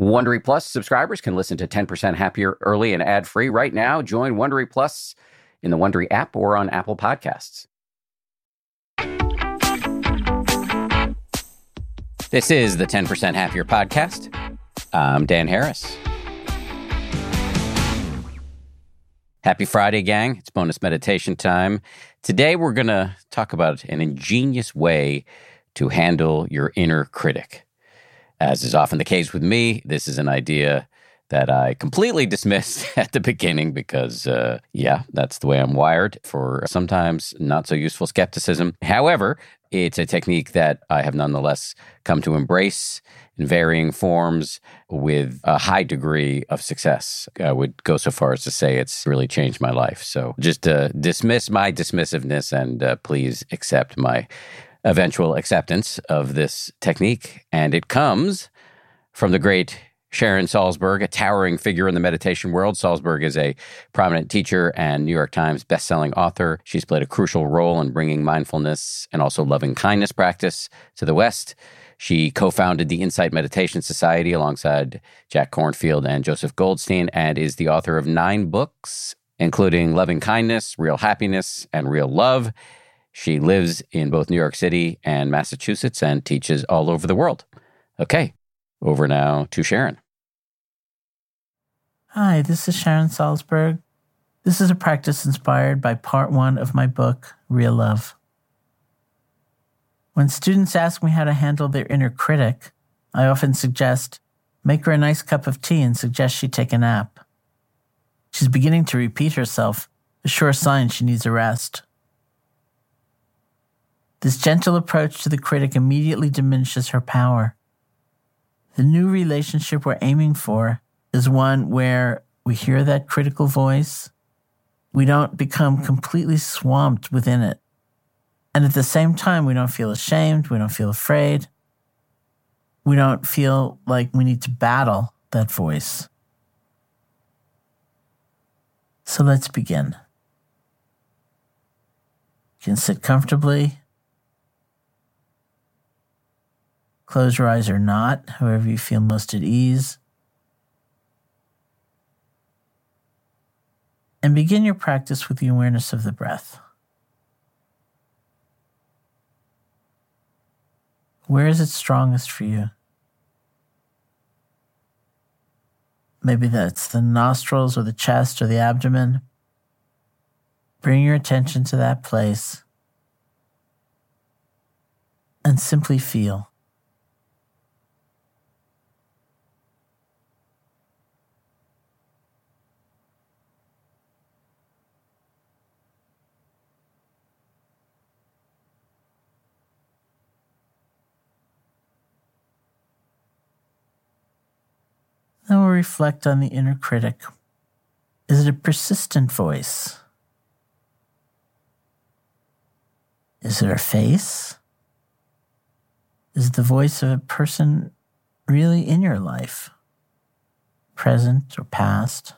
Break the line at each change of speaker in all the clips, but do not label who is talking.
Wondery Plus subscribers can listen to 10% Happier early and ad free right now. Join Wondery Plus in the Wondery app or on Apple Podcasts. This is the 10% Happier podcast. I'm Dan Harris. Happy Friday, gang. It's bonus meditation time. Today, we're going to talk about an ingenious way to handle your inner critic. As is often the case with me, this is an idea that I completely dismissed at the beginning because, uh, yeah, that's the way I'm wired for sometimes not so useful skepticism. However, it's a technique that I have nonetheless come to embrace in varying forms with a high degree of success. I would go so far as to say it's really changed my life. So just uh, dismiss my dismissiveness and uh, please accept my eventual acceptance of this technique. And it comes from the great Sharon Salzberg, a towering figure in the meditation world. Salzberg is a prominent teacher and New York Times bestselling author. She's played a crucial role in bringing mindfulness and also loving kindness practice to the West. She co founded the Insight Meditation Society alongside Jack Kornfield and Joseph Goldstein and is the author of nine books, including Loving Kindness, Real Happiness, and Real Love. She lives in both New York City and Massachusetts and teaches all over the world. Okay, over now to Sharon.
Hi, this is Sharon Salzberg. This is a practice inspired by part one of my book, Real Love. When students ask me how to handle their inner critic, I often suggest make her a nice cup of tea and suggest she take a nap. She's beginning to repeat herself, a sure sign she needs a rest. This gentle approach to the critic immediately diminishes her power. The new relationship we're aiming for is one where we hear that critical voice, we don't become completely swamped within it. And at the same time, we don't feel ashamed, we don't feel afraid, we don't feel like we need to battle that voice. So let's begin. You can sit comfortably. Close your eyes or not, however you feel most at ease. And begin your practice with the awareness of the breath. Where is it strongest for you? Maybe that's the nostrils or the chest or the abdomen. Bring your attention to that place and simply feel. Then we'll reflect on the inner critic. Is it a persistent voice? Is it a face? Is the voice of a person really in your life, present or past?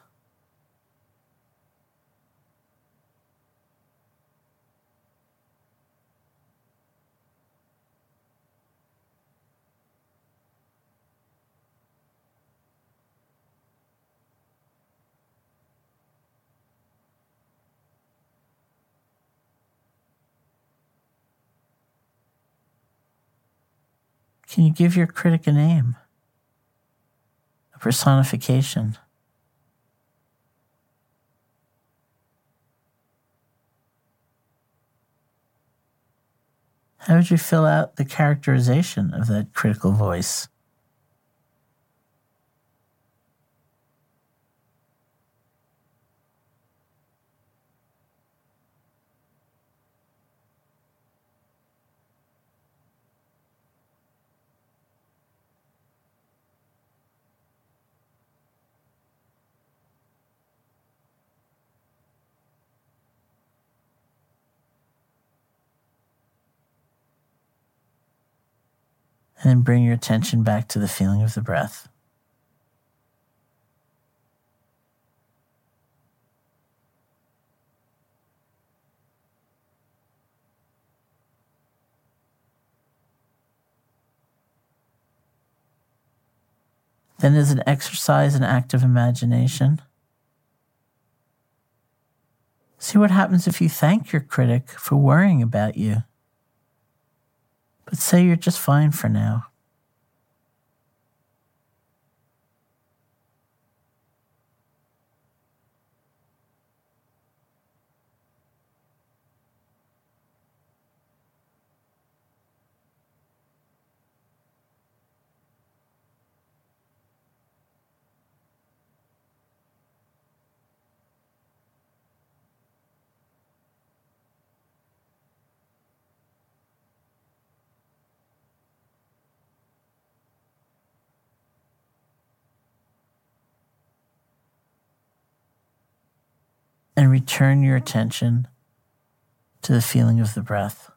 Can you give your critic a name? A personification? How would you fill out the characterization of that critical voice? And then bring your attention back to the feeling of the breath. Then, as an exercise in active imagination, see what happens if you thank your critic for worrying about you, but say you're just fine for now. And return your attention to the feeling of the breath.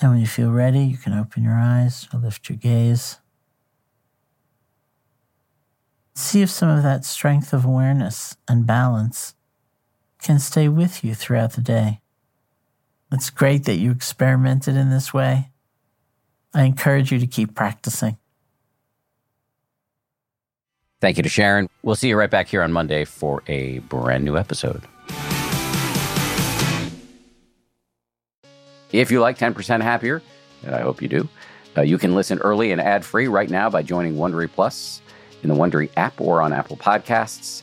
And when you feel ready, you can open your eyes or lift your gaze. See if some of that strength of awareness and balance can stay with you throughout the day. It's great that you experimented in this way. I encourage you to keep practicing.
Thank you to Sharon. We'll see you right back here on Monday for a brand new episode. If you like 10% Happier, and I hope you do, uh, you can listen early and ad free right now by joining Wondery Plus in the Wondery app or on Apple Podcasts.